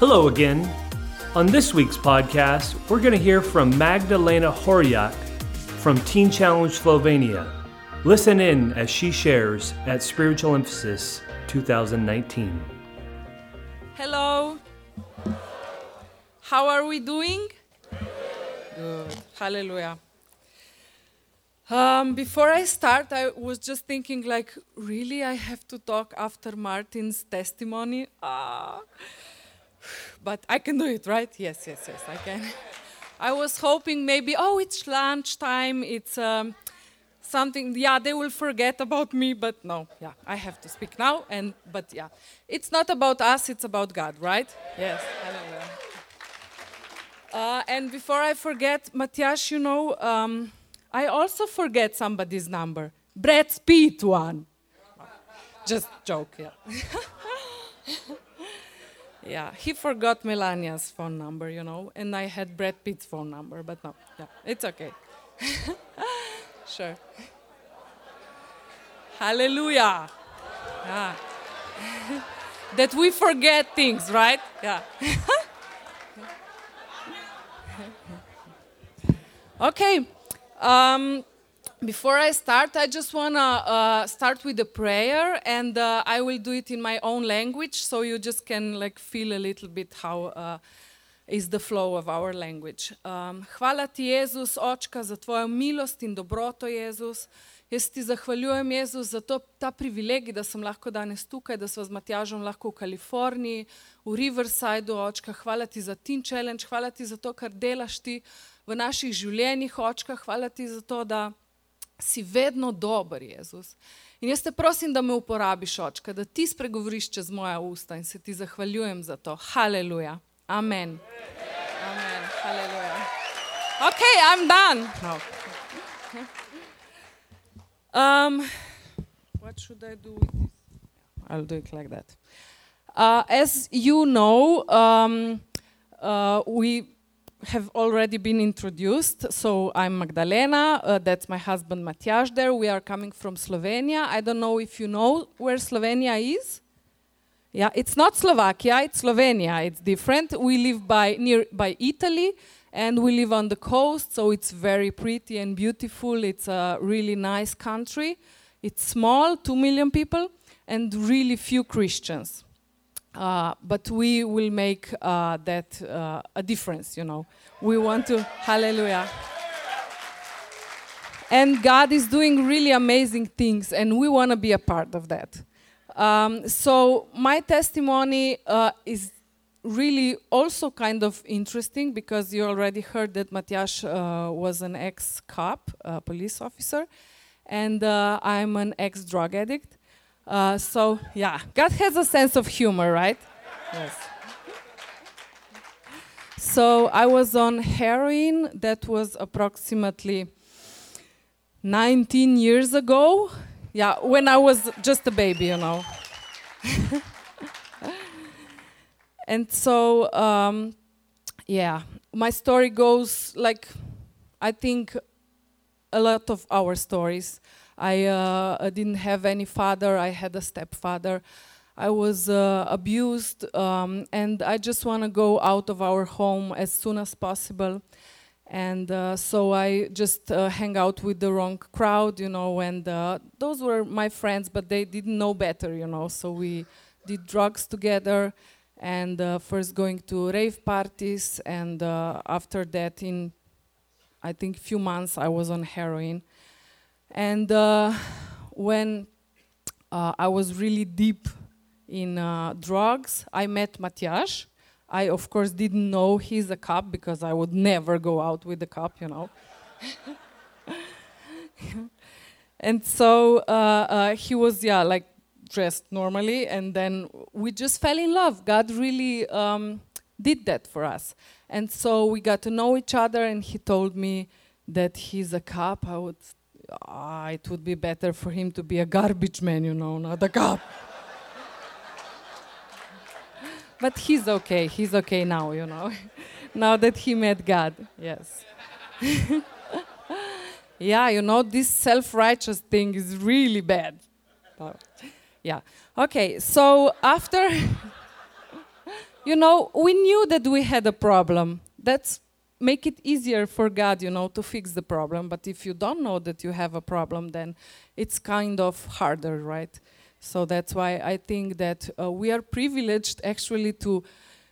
Hello again. On this week's podcast, we're going to hear from Magdalena Horjak from Teen Challenge Slovenia. Listen in as she shares at Spiritual Emphasis 2019. Hello. How are we doing? Good. Hallelujah. Um, before I start, I was just thinking, like, really, I have to talk after Martin's testimony? Ah. But I can do it, right? Yes, yes, yes, I can. I was hoping maybe, oh, it's lunchtime, it's um, something, yeah, they will forget about me, but no, yeah, I have to speak now. And but yeah, it's not about us, it's about God, right? Yes, hallelujah. Uh, and before I forget, Matjaž, you know, um, I also forget somebody's number. Brad Pitt one. Just joke, yeah. yeah, he forgot Melania's phone number, you know, and I had Brad Pitt's phone number, but no, yeah, it's okay. sure. Hallelujah. Yeah. that we forget things, right? Yeah. okay. Um, before I start, I just want to uh, start with a prayer, and uh, I will do it in my own language, so you just can like feel a little bit how uh, is the flow of our language. Um, hvala ti, Jezus, Očka, za tvojo milost in dobroto, Jezus. Jaz ti zahvaljujem, Jezus, za to, ta privilegij, da sem lahko danes tukaj, da smo z Matjažem lahko v Kaliforniji, v Riversideu, Očka. Hvala ti za Teen Challenge, hvala ti za to, kar delaš ti v naših življenjih, Očka. Hvala ti za to, da si vedno dober, Jezus. In jaz te prosim, da me uporabiš, Očka, da ti spregovoriš čez moja usta in se ti zahvaljujem za to. Haleluja. Amen. Amen. Haleluja. Ok, I'm done. No. Um, what should I do with this? I'll do it like that. Uh, as you know, um, uh, we have already been introduced. So I'm Magdalena, uh, that's my husband Matjaž there. We are coming from Slovenia. I don't know if you know where Slovenia is. Yeah, it's not Slovakia, it's Slovenia. It's different. We live by near by Italy and we live on the coast, so it's very pretty and beautiful. It's a really nice country. It's small, 2 million people and really few Christians. Uh, but we will make uh, that uh, a difference, you know. We want to, hallelujah. And God is doing really amazing things, and we want to be a part of that. Um, so, my testimony uh, is really also kind of interesting because you already heard that Matjaž uh, was an ex cop, a police officer, and uh, I'm an ex drug addict. Uh, so, yeah, God has a sense of humor, right? Yes. So, I was on heroin that was approximately 19 years ago. Yeah, when I was just a baby, you know. and so, um, yeah, my story goes like I think a lot of our stories. I uh, didn't have any father, I had a stepfather. I was uh, abused, um, and I just want to go out of our home as soon as possible. And uh, so I just uh, hang out with the wrong crowd, you know, and uh, those were my friends, but they didn't know better, you know. So we did drugs together, and uh, first going to rave parties, and uh, after that, in I think few months, I was on heroin. And uh, when I was really deep in drugs, I met Matjaž. I, of course, didn't know he's a cop because I would never go out with a cop, you know. and so uh, uh, he was, yeah, like dressed normally, and then we just fell in love. God really um, did that for us. And so we got to know each other, and he told me that he's a cop. I would, ah, it would be better for him to be a garbage man, you know, not a cop. but he's okay. He's okay now, you know. now that he met God, yes. yeah, you know, this self righteous thing is really bad. yeah. Okay, so after. you know, we knew that we had a problem. That's make it easier for God, you know, to fix the problem. But if you don't know that you have a problem, then it's kind of harder, right? So that's why I think that uh, we are privileged actually to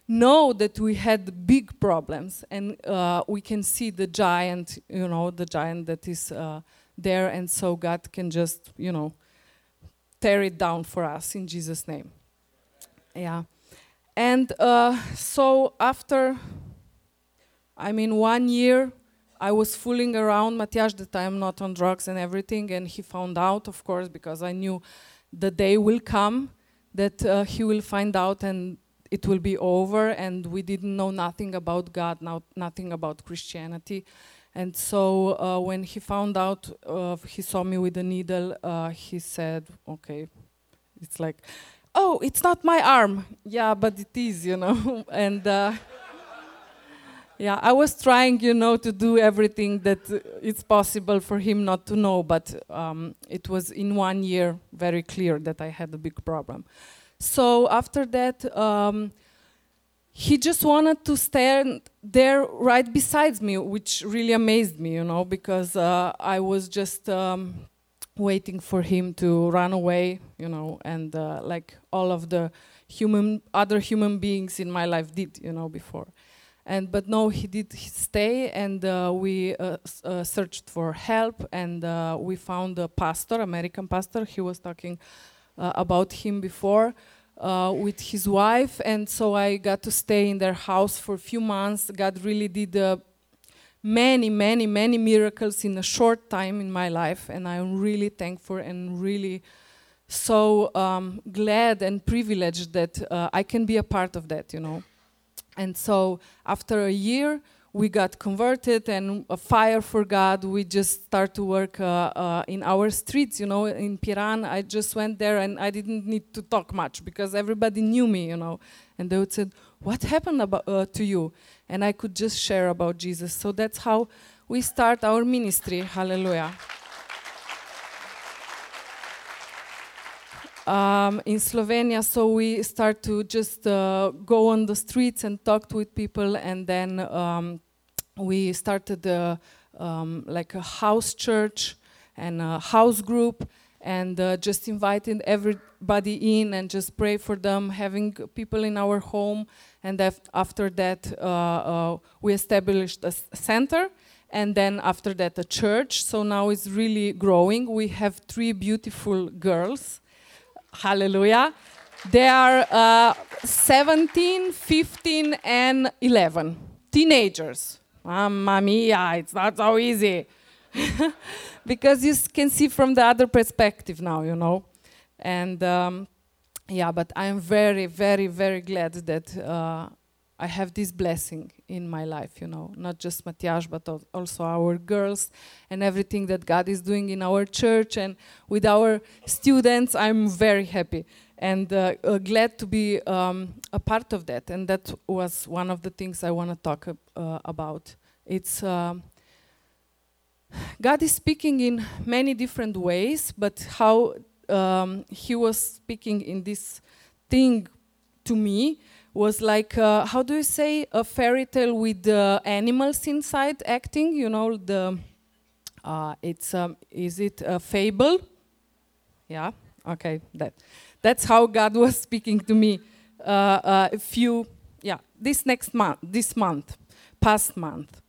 know that we had big problems and uh, we can see the giant, you know, the giant that is uh, there, and so God can just, you know, tear it down for us in Jesus' name. Yeah. And uh, so after I mean, one year I was fooling around Matjaž that I am not on drugs and everything, and he found out, of course, because I knew the day will come that uh, he will find out and it will be over, and we didn't know nothing about God, not, nothing about Christianity. And so uh, when he found out, uh, he saw me with a needle, uh, he said, okay, it's like, oh, it's not my arm. Yeah, but it is, you know. and uh, yeah, I was trying, you know, to do everything that it's possible for him not to know, but um, it was in one year very clear that I had a big problem. So after that, um, he just wanted to stand there right beside me, which really amazed me, you know, because uh, I was just um, waiting for him to run away, you know, and uh, like all of the human other human beings in my life did, you know, before. And but no, he did stay, and uh, we uh, uh, searched for help, and uh, we found a pastor, American pastor. He was talking uh, about him before uh, with his wife, and so I got to stay in their house for a few months. God really did many, many, many miracles in a short time in my life, and I'm really thankful and really so um, glad and privileged that I can be a part of that. You know. And so after a year, we got converted and a fire for God. We just start to work uh, uh, in our streets, you know, in Piran. I just went there and I didn't need to talk much because everybody knew me, you know. And they would say, "What happened about, uh, to you?" And I could just share about Jesus. So that's how we start our ministry. Hallelujah. Um, in Slovenia. So we start to just uh, go on the streets and talk with people, and then um, we started a, um, like a house church and a house group, and uh, just inviting everybody in and just pray for them, having people in our home. And after that, uh, uh, we established a center and then after that a church so now it's really growing we have three beautiful girls Hallelujah. They are uh, 17, 15, and 11. Teenagers. Mamma mia, it's not so easy. because you can see from the other perspective now, you know. And um, yeah, but I'm very, very, very glad that uh, I have this blessing in my life, you know, not just Matjaž, but also our girls and everything that God is doing in our church and with our students. I'm very happy and uh, uh, glad to be um, a part of that. And that was one of the things I want to talk uh, about. It's um, God is speaking in many different ways, but how um, He was speaking in this thing to me was like uh, how do you say a fairy tale with the animals inside acting you know the uh, it's um, is it a fable? Yeah okay that that's how god was speaking to me uh, uh a few yeah this next month this month past month.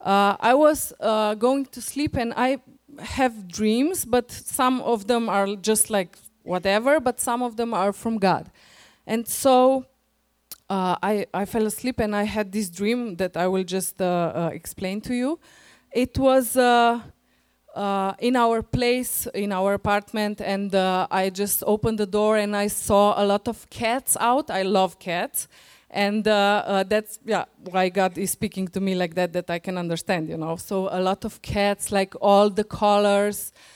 Uh, i was uh, going to sleep and i have dreams but some of them are just like whatever but some of them are from god. And so uh, I, I fell asleep and I had this dream that I will just uh, uh, explain to you. It was uh, uh, in our place, in our apartment, and uh, I just opened the door and I saw a lot of cats out. I love cats. And that's yeah why God is speaking to me like that, that I can understand, you know. So a lot of cats, like all the colors, uh, uh,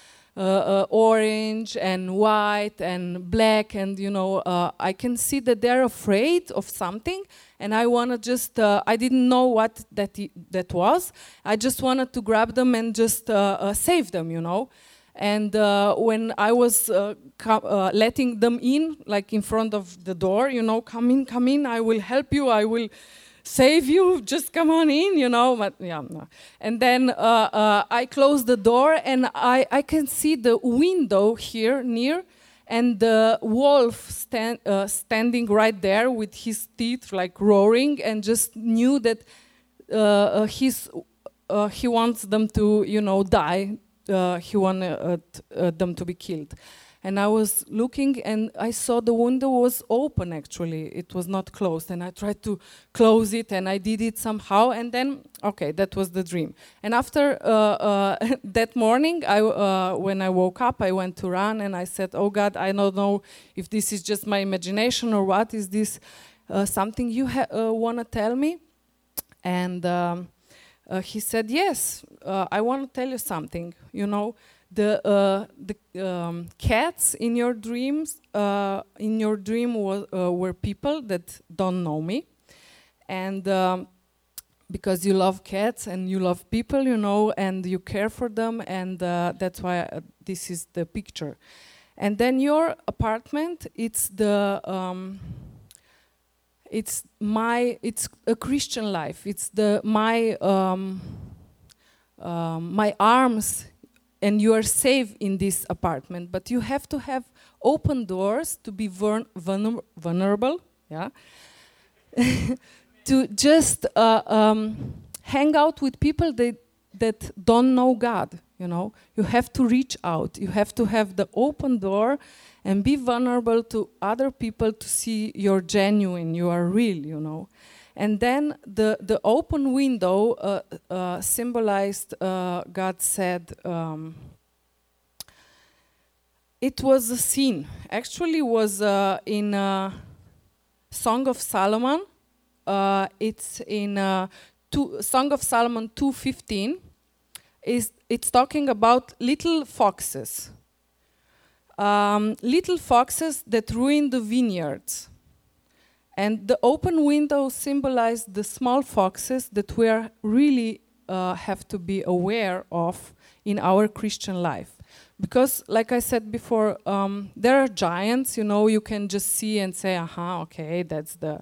orange and white and black and you know uh, i can see that they're afraid of something and i want to just uh, i didn't know what that that was. I just wanted to grab them and just uh, uh, save them you know? And uh, when I was uh, uh, letting them in, like in front of the door, you know, come in, come in, I will help you, I will save you, just come on in, you know. But yeah, no. And then uh, uh, I close the door and I, I can see the window here near and the wolf stand, uh, standing right there with his teeth like roaring and just knew that uh, his, he wants them to, you know, die uh, he wanted uh, uh, them to be killed. And I was looking and I saw the window was open actually. It was not closed. And I tried to close it and I did it somehow. And then, okay, that was the dream. And after uh, uh, that morning, I, uh, when I woke up, I went to run and I said, Oh God, I don't know if this is just my imagination or what. Is this something you want to tell me? And um, uh, he said, "Yes, uh, I want to tell you something. You know, the uh, the um, cats in your dreams, uh, in your dream was, uh, were people that don't know me, and." Um, because you love cats and you love people, you know, and you care for them, and uh, that's why this is the picture. And then your apartment, it's the um, it's my it's a Christian life. It's the my um, um, my arms, and you are safe in this apartment. But you have to have open doors to be vulner vulnerable. Yeah. to just uh, um, hang out with people that that don't know God. You know, you have to reach out. You have to have the open door and be vulnerable to other people to see you're genuine, you are real, you know. And then the, the open window uh, uh, symbolized, uh, God said, um, it was a scene. Actually, was uh, in uh, Song of Solomon. Uh, it's in two, Song of Solomon 2:15. Is it's talking about little foxes um, little foxes that ruin the vineyards. And the open window symbolized the small foxes that we are really uh, have to be aware of in our Christian life. Because, like I said before, um, there are giants, you know, you can just see and say, aha, okay, that's the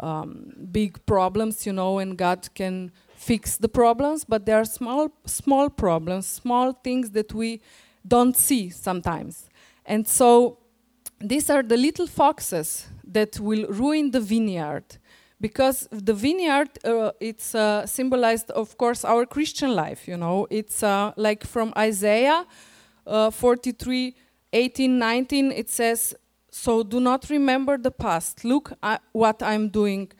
um, big problems, you know, and God can fix the problems, but there are small, small problems, small things that we don't see sometimes. And so these are the little foxes that will ruin the vineyard because the vineyard uh, it's uh, symbolized of course our christian life you know? It's uh, like from isaiah uh, 43 18 19 it says so do not remember the past. Look at what i'm doing.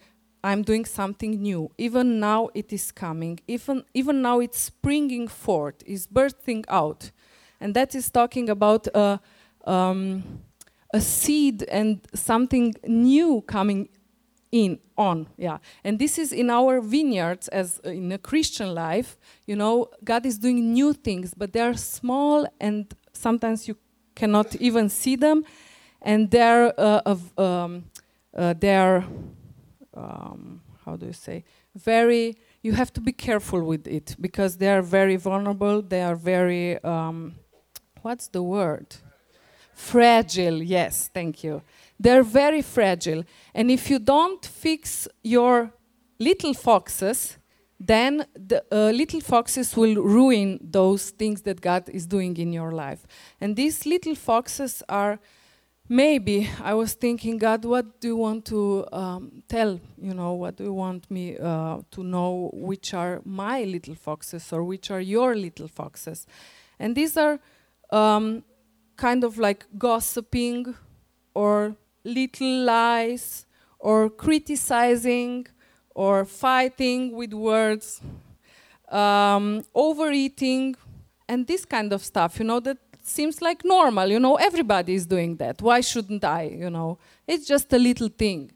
I'm doing something new. Even now it is coming. Even even now it's springing forth is bursting out. And that is talking about uh, um, a seed and something new coming in on yeah. And this is in our vineyards as in a christian life you know god is doing new things but they are small and sometimes you cannot even see them. And they're uh, of, um, uh, they're um, how do you say very you have to be careful with it because they are very vulnerable. They are very um, what's the word Fragile, yes, thank you. They're very fragile. And if you don't fix your little foxes, then the uh, little foxes will ruin those things that God is doing in your life. And these little foxes are maybe I was thinking, God, what do you want to um, tell? You know, what do you want me uh, to know? Which are my little foxes or which are your little foxes? And these are um, kind of like gossiping or little lies or criticizing or fighting with words, um, overeating, and this kind of stuff, you know, that seems like normal, you know, everybody is doing that. Why shouldn't I, you know? It's just a little thing.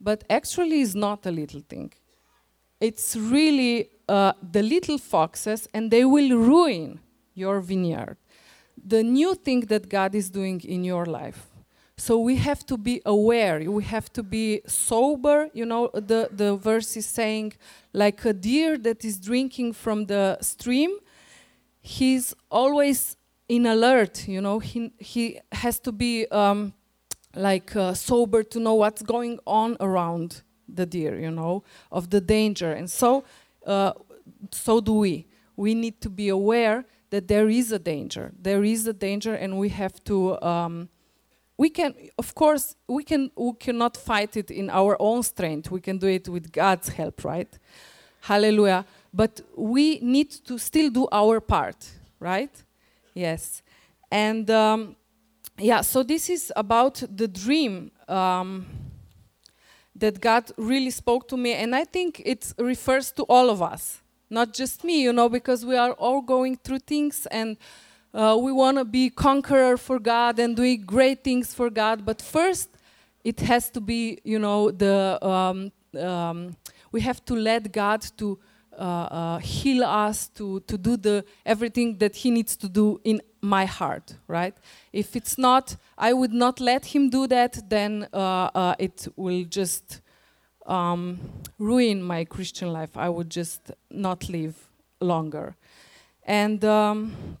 But actually, it's not a little thing. It's really uh, the little foxes, and they will ruin your vineyard the new thing that God is doing in your life. So we have to be aware, we have to be sober. You know, the, the verse is saying, like a deer that is drinking from the stream, he's always in alert. You know, he he has to be um, like uh, sober to know what's going on around the deer. You know, of the danger, and so uh, so do we. We need to be aware that there is a danger. There is a danger, and we have to. Um, we can, of course, we can. We cannot fight it in our own strength. We can do it with God's help, right? Hallelujah. But we need to still do our part, right? Yes. And um, yeah, so this is about the dream um, that God really spoke to me, and I think it refers to all of us not just me, you know, because we are all going through things and uh, we want to be conqueror for God and doing great things for God. But first, it has to be, you know, the um, um, we have to let God to uh, uh, heal us, to to do the everything that He needs to do in my heart, right? If it's not, I would not let Him do that. Then uh, uh, it will just um, ruin my Christian life. I would just not live longer. And um,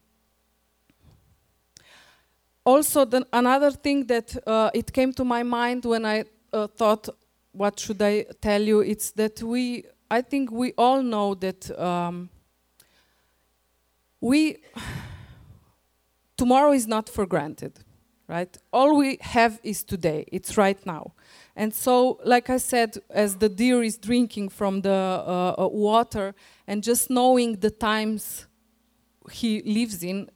also, the, another thing that uh, it came to my mind when I uh, thought, what should I tell you? It's that we, I think we all know that um, we, tomorrow is not for granted, right? All we have is today, it's right now. And so, like I said, as the deer is drinking from the uh, uh, water and just knowing the times he lives in,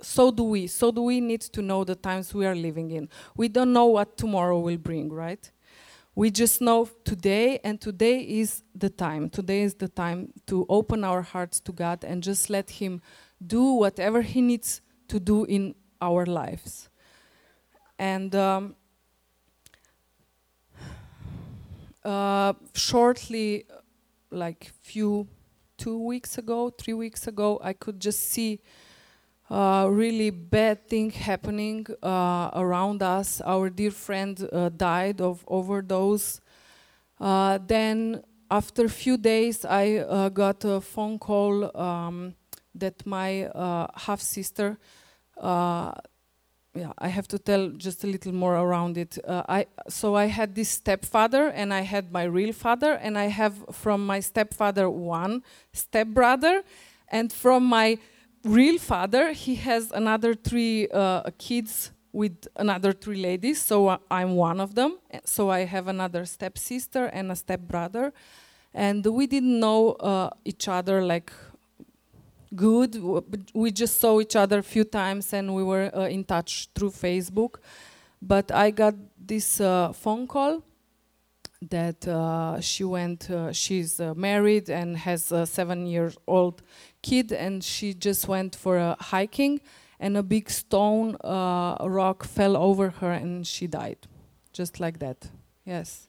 so do we. So do we need to know the times we are living in. We don't know what tomorrow will bring, right? We just know today, and today is the time. Today is the time to open our hearts to God and just let Him do whatever He needs to do in our lives. And um, uh, shortly, like few two weeks ago, three weeks ago, I could just see uh, really bad thing happening uh, around us. Our dear friend uh, died of overdose. Uh, then, after a few days, I uh, got a phone call um, that my half sister yeah, I have to tell just a little more around it. Uh, I so I had this stepfather, and I had my real father, and I have from my stepfather one stepbrother, and from my real father he has another three uh, kids with another three ladies. So uh, I'm one of them. So I have another stepsister and a stepbrother, and we didn't know uh, each other like good. We just saw each other a few times and we were uh, in touch through Facebook. But I got this uh, phone call that uh, she went, uh, she's uh, married and has a seven year old kid, and she just went for a hiking, and a big stone uh, rock fell over her and she died. Just like that. Yes.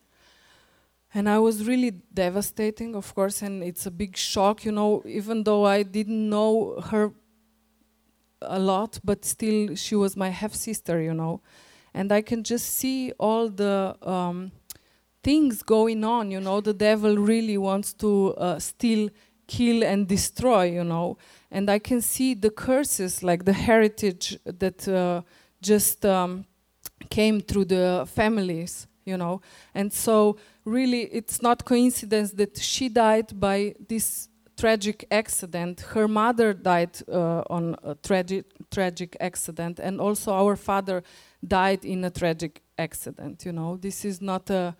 And I was really devastating, of course, and it's a big shock, you know, even though I didn't know her a lot, but still she was my half sister, you know. And I can just see all the um, things going on, you know. The devil really wants to uh, steal, kill, and destroy, you know. And I can see the curses, like the heritage that uh, just um, came through the families, you know. And so really it's not coincidence that she died by this tragic accident. Her mother died uh, on a tragic tragic accident, and also our father died in a tragic accident. You know, this is not a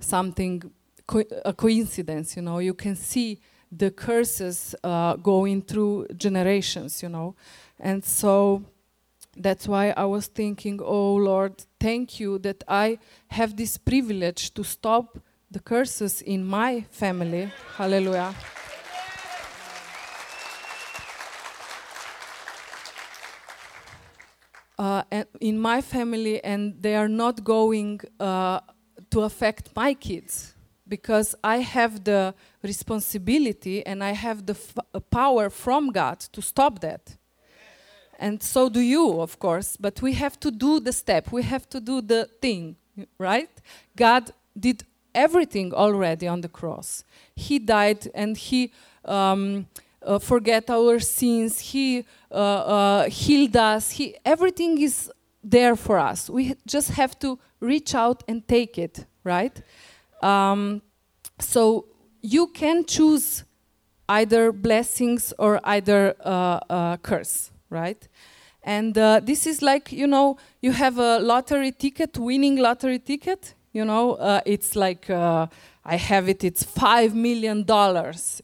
something co a coincidence. You know, you can see the curses uh, going through generations. You know, and so that's why I was thinking, oh Lord, thank you that I have this privilege to stop the curses in my family. Hallelujah. Uh, in my family, and they are not going uh, to affect my kids because I have the responsibility and I have the power from God to stop that and so do you, of course, but we have to do the step, we have to do the thing, right? God did everything already on the cross. He died and He um, uh, forget our sins. He uh, uh, healed us. He, everything is there for us. We just have to reach out and take it, right? Um, so you can choose either blessings or either uh, uh, curse, right? And uh, this is like, you know, you have a lottery ticket, winning lottery ticket, you know, uh, it's like, uh, I have it, it's $5 million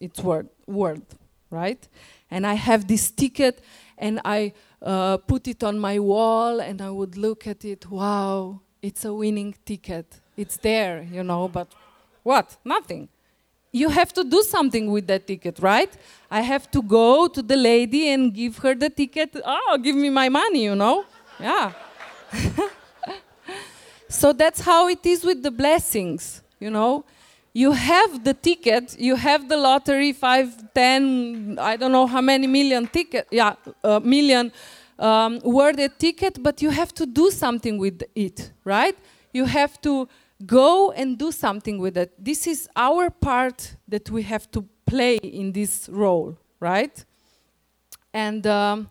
it's worth, worth, right? And I have this ticket and I uh, put it on my wall and I would look at it, wow, it's a winning ticket. It's there, you know, but what? Nothing you have to do something with that ticket, right? I have to go to the lady and give her the ticket. Oh, give me my money, you know? Yeah. so that's how it is with the blessings, you know? You have the ticket, you have the lottery, five, ten, I don't know how many million ticket, yeah, uh, million um, worded ticket, but you have to do something with it, right? You have to go and do something with it. This is our part that we have to play in this role, right? And um,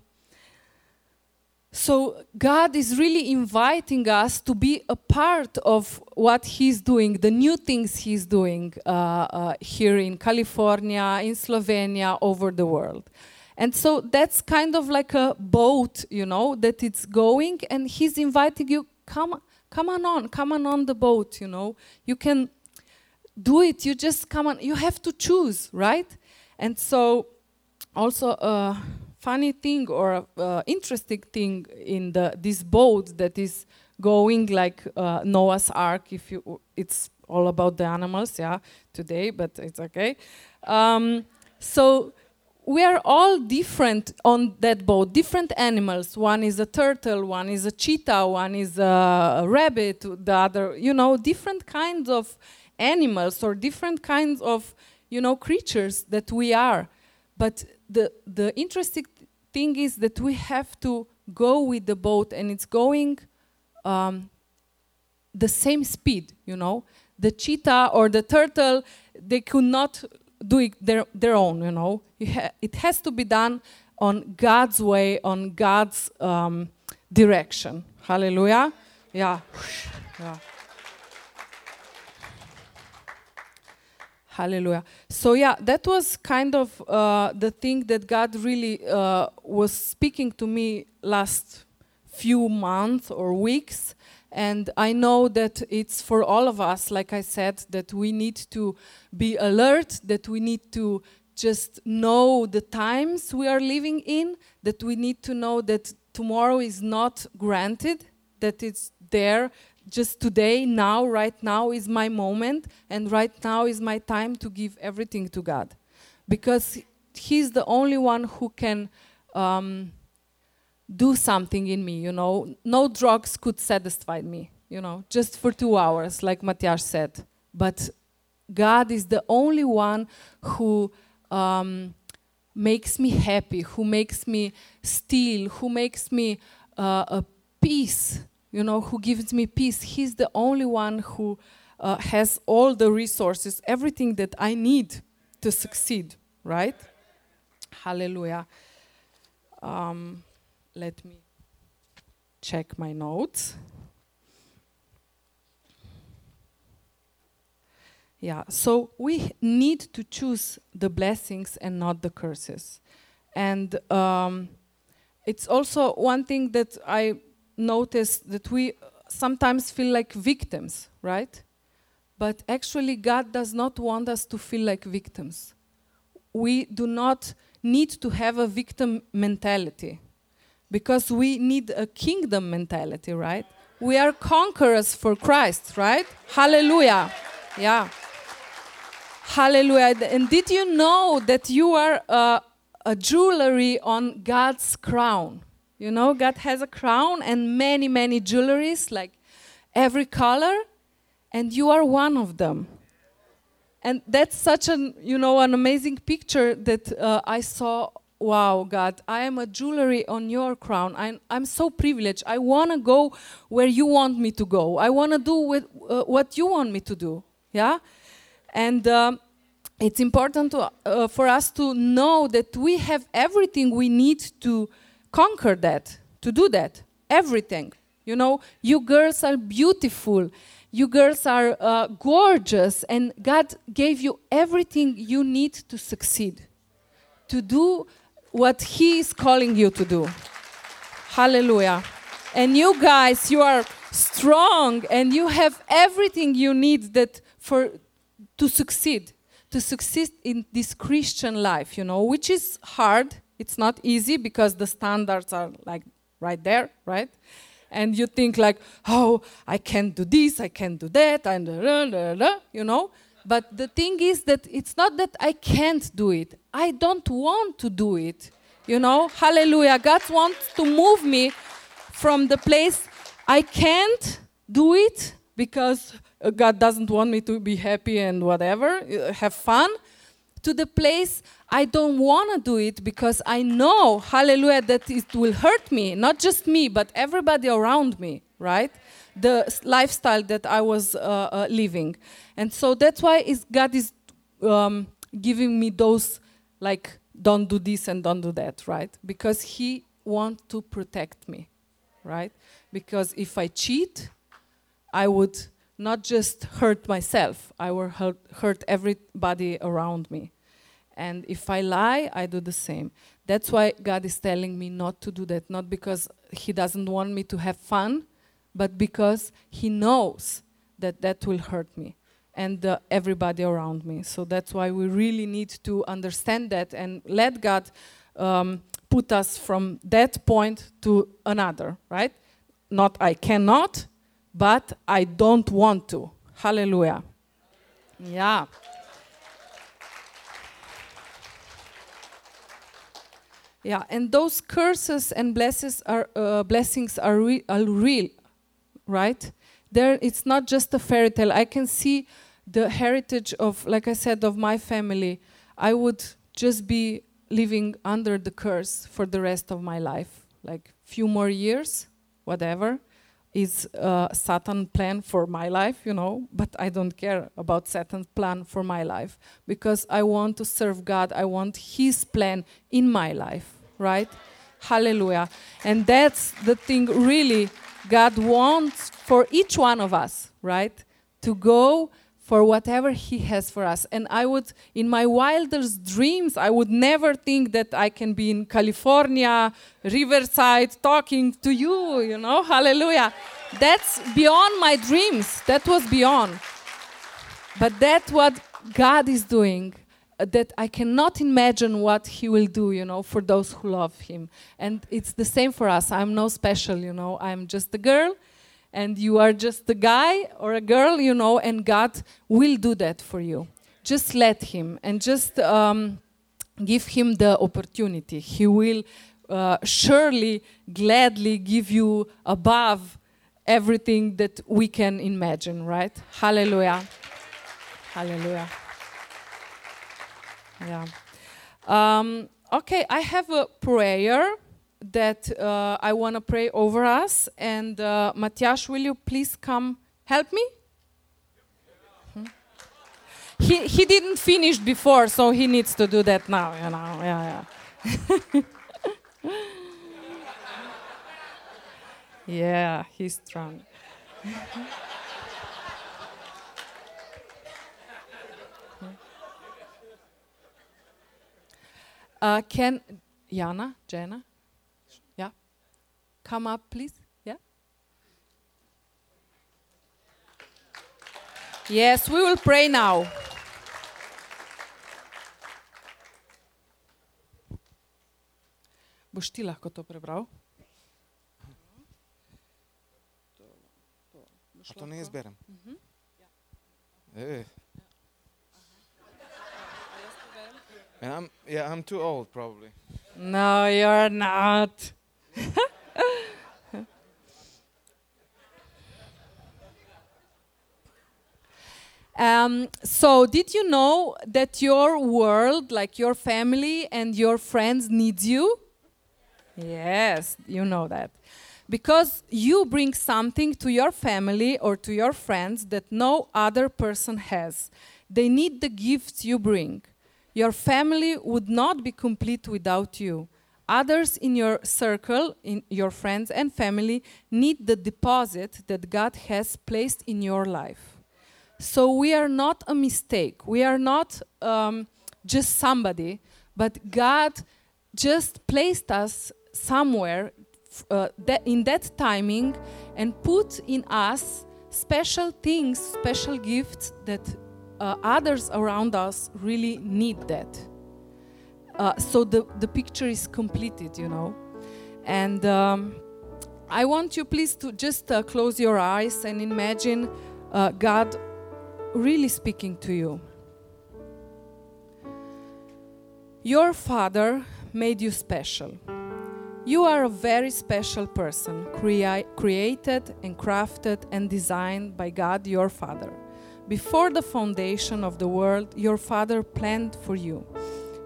so God is really inviting us to be a part of what He's doing, the new things He's doing uh, uh, here in California, in Slovenia, over the world. And so that's kind of like a boat, you know, that it's going, and He's inviting you, come come on on come on on the boat you know. You can do it you just come on you have to choose right? And so also a funny thing or a, interesting thing in the this boat that is going like uh, noah's ark if you it's all about the animals yeah today but it's okay. Um, so we are all different on that boat, different animals. One is a turtle, one is a cheetah, one is a rabbit, the other, you know, different kinds of animals or different kinds of, you know, creatures that we are. But the, the interesting thing is that we have to go with the boat and it's going um, the same speed, you know. The cheetah or the turtle, they could not do it their, their own, you know. it has to be done on God's way, on God's um, direction. Hallelujah. Yeah. yeah. Hallelujah. So, yeah, that was kind of uh, the thing that God really uh, was speaking to me last few months or weeks. And I know that it's for all of us, like I said, that we need to be alert, that we need to just know the times we are living in, that we need to know that tomorrow is not granted, that it's there just today, now, right now is my moment, and right now is my time to give everything to God. Because He's the only one who can. Um, do something in me, you know. No drugs could satisfy me, you know, just for two hours, like Matjaž said. But God is the only one who um, makes me happy, who makes me still, who makes me uh, a peace, you know, who gives me peace. He's the only one who uh, has all the resources, everything that I need to succeed, right? Hallelujah. Um, let me check my notes. Yeah, so we need to choose the blessings and not the curses. And um, it's also one thing that I noticed that we sometimes feel like victims, right? But actually, God does not want us to feel like victims. We do not need to have a victim mentality because we need a kingdom mentality, right? We are conquerors for Christ, right? Hallelujah. Yeah. Hallelujah. And did you know that you are uh, a jewelry on God's crown? You know, God has a crown and many, many jewelries, like every color, and you are one of them. And that's such an, you know, an amazing picture that uh, I saw wow, God, I am a jewelry on your crown. I'm, I'm so privileged. I want to go where you want me to go. I want to do with, uh, what you want me to do. Yeah? And um, it's important to, uh, for us to know that we have everything we need to conquer that, to do that. Everything. You know, you girls are beautiful. You girls are uh, gorgeous. And God gave you everything you need to succeed, to do what He is calling you to do. Hallelujah. And you guys, you are strong and you have everything you need that for to succeed to succeed in this Christian life, you know, which is hard. It's not easy because the standards are like right there, right? And you think like, oh, I can't do this, I can't do that, and you know. But the thing is that it's not that I can't do it. I don't want to do it. You know, hallelujah. God wants to move me from the place I can't do it because uh, God doesn't want me to be happy and whatever, uh, have fun, to the place I don't want to do it because I know, hallelujah, that it will hurt me, not just me, but everybody around me, right? The lifestyle that I was uh, uh, living. And so that's why is God is um, giving me those, like, don't do this and don't do that, right? Because He wants to protect me, right? Because if I cheat, I would not just hurt myself, I will hurt, hurt everybody around me. And if I lie, I do the same. That's why God is telling me not to do that, not because He doesn't want me to have fun, but because He knows that that will hurt me and uh, everybody around me. So that's why we really need to understand that and let God um, put us from that point to another, right? Not I cannot, but I don't want to. Hallelujah. Yeah. Yeah, and those curses and blessings are uh, blessings are, re- are real, right? There, it's not just a fairy tale. I can see the heritage of, like I said, of my family. I would just be living under the curse for the rest of my life, like few more years, whatever is uh, Satan plan for my life, you know, but I don't care about Satan's plan for my life because I want to serve God. I want his plan in my life, right? Hallelujah. And that's the thing really God wants for each one of us, right? To go for whatever he has for us. And i would in my wildest dreams i would never think that i can be in california riverside talking to you you know hallelujah. That's beyond my dreams. That was beyond. But that's what god is doing that i cannot imagine what he will do you know for those who love him and it's the same for us i'm no special you know i'm just a girl and you are just a guy or a girl, you know, and God will do that for you. Just let Him and just um, give Him the opportunity. He will uh, surely, gladly give you above everything that we can imagine, right? Hallelujah. Hallelujah. Yeah. Um, okay, I have a prayer that uh, I want to pray over us. And uh, Matjaž, will you please come help me? Hmm? He, he didn't finish before, so he needs to do that now, you know. Yeah, yeah. yeah, he's strong. uh, can Jana, Jana, come up, please? Yeah? Yes, we will pray now. Boš ti lahko to prebral? A to ne izberem. Uh -huh. ja. And I'm yeah, I'm too old probably. No, you're not. Um, so, did you know that your world, like your family and your friends, needs you? Yes, you know that. Because you bring something to your family or to your friends that no other person has. They need the gifts you bring. Your family would not be complete without you. Others in your circle, in your friends and family, need the deposit that God has placed in your life. So we are not a mistake. We are not um, just somebody, but God just placed us somewhere uh, that in that timing and put in us special things, special gifts that uh, others around us really need that. Uh, so the, the picture is completed, you know. And um, I want you, please, to just uh, close your eyes and imagine uh, God really speaking to you. Your father made you special. You are a very special person, crea- created and crafted and designed by God your Father. Before the foundation of the world, your Father planned for you.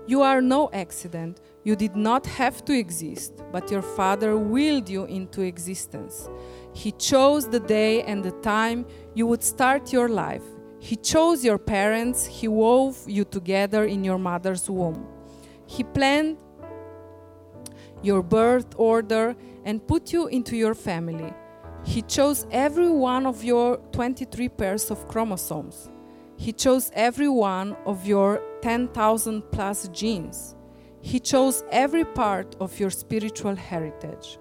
You are no accident. You did not have to exist, but your Father willed you into existence. He chose the day and the time you would start your life. He chose your parents. He wove you together in your mother's womb. He planned your birth order and put you into your family. He chose every one of your 23 pairs of chromosomes. He chose every one of your 10,000 plus genes. He chose every part of your spiritual heritage.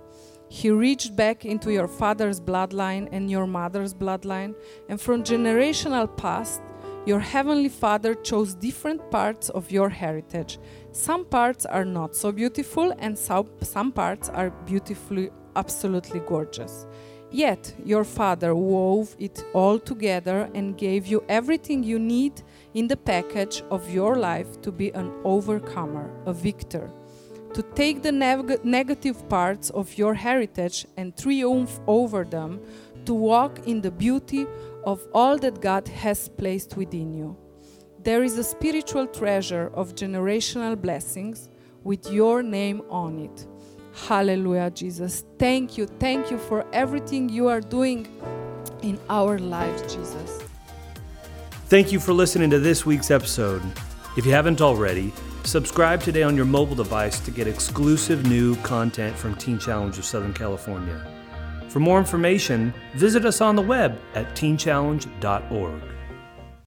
He reached back into your father's bloodline and your mother's bloodline, and from generational past, your heavenly Father chose different parts of your heritage. Some parts are not so beautiful, and some, some parts are beautifully, absolutely gorgeous. Yet your Father wove it all together and gave you everything you need in the package of your life to be an overcomer, a victor. To take the neg- negative parts of your heritage and triumph over them, to walk in the beauty of all that God has placed within you. There is a spiritual treasure of generational blessings with your name on it. Hallelujah, Jesus. Thank you. Thank you for everything you are doing in our lives, Jesus. Thank you for listening to this week's episode. If you haven't already, subscribe today on your mobile device to get exclusive new content from Teen Challenge of Southern California. For more information, visit us on the web at teenchallenge.org.